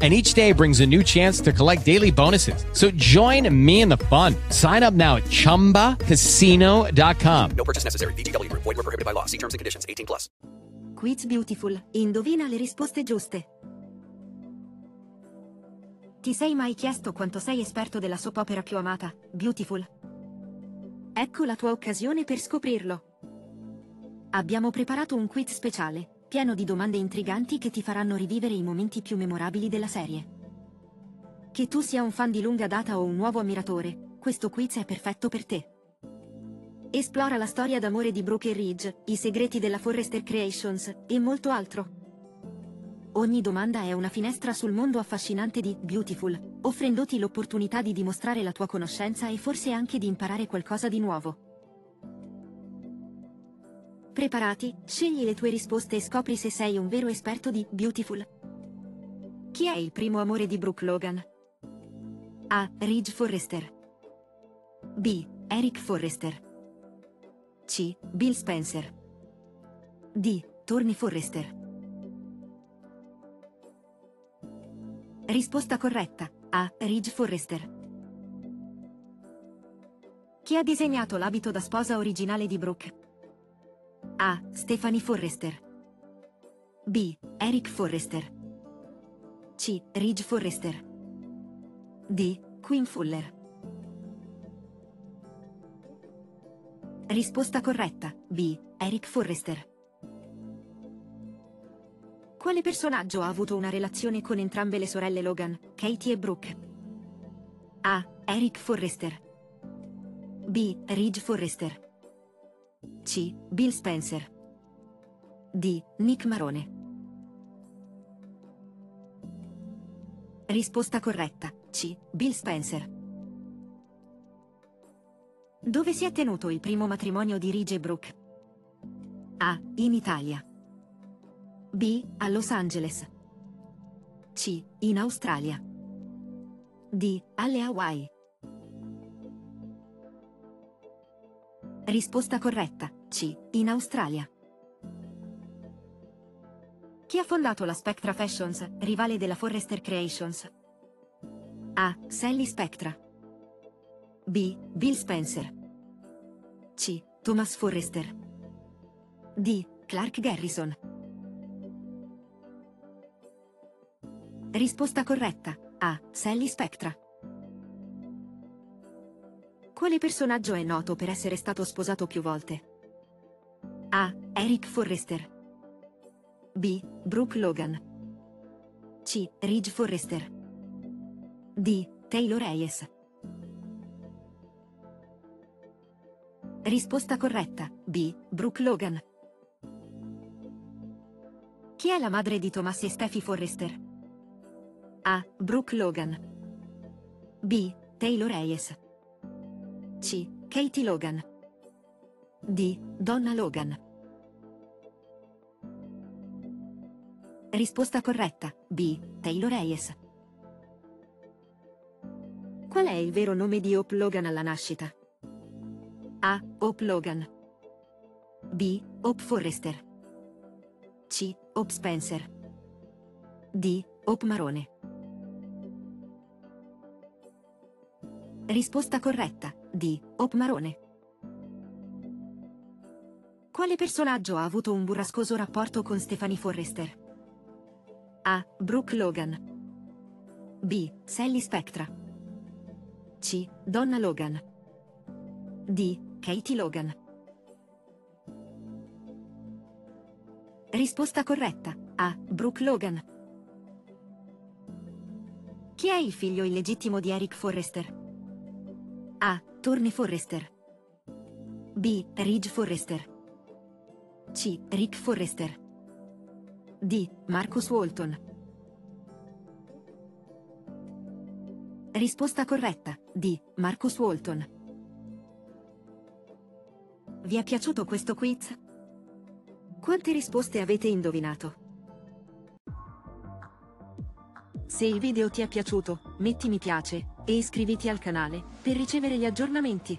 and each day brings a new chance to collect daily bonuses. So join me in the fun. Sign up now at ChumbaCasino.com. No purchase necessary. VGW. Void were prohibited by law. See terms and conditions. 18 plus. Quiz Beautiful. Indovina le risposte giuste. Ti sei mai chiesto quanto sei esperto della soap opera più amata, Beautiful? Ecco la tua occasione per scoprirlo. Abbiamo preparato un quiz speciale, pieno di domande intriganti che ti faranno rivivere i momenti più memorabili della serie. Che tu sia un fan di lunga data o un nuovo ammiratore, questo quiz è perfetto per te. Esplora la storia d'amore di Brooke e Ridge, i segreti della Forrester Creations e molto altro. Ogni domanda è una finestra sul mondo affascinante di Beautiful, offrendoti l'opportunità di dimostrare la tua conoscenza e forse anche di imparare qualcosa di nuovo. Preparati, scegli le tue risposte e scopri se sei un vero esperto di Beautiful. Chi è il primo amore di Brooke Logan? A. Ridge Forrester. B. Eric Forrester. C. Bill Spencer. D. Tony Forrester. Risposta corretta. A. Ridge Forrester. Chi ha disegnato l'abito da sposa originale di Brooke? A. Stephanie Forrester. B. Eric Forrester. C. Ridge Forrester. D. Queen Fuller. Risposta corretta. B. Eric Forrester. Quale personaggio ha avuto una relazione con entrambe le sorelle Logan, Katie e Brooke? A. Eric Forrester. B. Ridge Forrester. C. Bill Spencer. D. Nick Marone. Risposta corretta. C. Bill Spencer. Dove si è tenuto il primo matrimonio di Ridge Brooke? A. In Italia. B. A Los Angeles. C. In Australia. D. Alle Hawaii. Risposta corretta. C. In Australia. Chi ha fondato la Spectra Fashions, rivale della Forrester Creations? A. Sally Spectra. B. Bill Spencer. C. Thomas Forrester. D. Clark Garrison. Risposta corretta. A. Sally Spectra. Quale personaggio è noto per essere stato sposato più volte? A. Eric Forrester. B. Brooke Logan. C. Ridge Forrester. D. Taylor Hayes. Risposta corretta. B. Brooke Logan. Chi è la madre di Thomas e Steffi Forrester? A. Brooke Logan. B. Taylor Hayes. C. Katie Logan. D. Donna Logan. Risposta corretta. B. Taylor Hayes. Qual è il vero nome di Hope Logan alla nascita? A. Hope Logan. B. Hope Forrester. C. Hope Spencer. D. Hope Marone. Risposta corretta. D. Hope Marone. Quale personaggio ha avuto un burrascoso rapporto con Stephanie Forrester? A. Brooke Logan. B. Sally Spectra. C. Donna Logan. D. Katie Logan. Risposta corretta. A. Brooke Logan. Chi è il figlio illegittimo di Eric Forrester? A. Tony Forrester. B. Ridge Forrester. C. Rick Forrester. D. Marcus Walton. Risposta corretta. D. Marcus Walton. Vi è piaciuto questo quiz? Quante risposte avete indovinato? Se il video ti è piaciuto, metti mi piace e iscriviti al canale per ricevere gli aggiornamenti.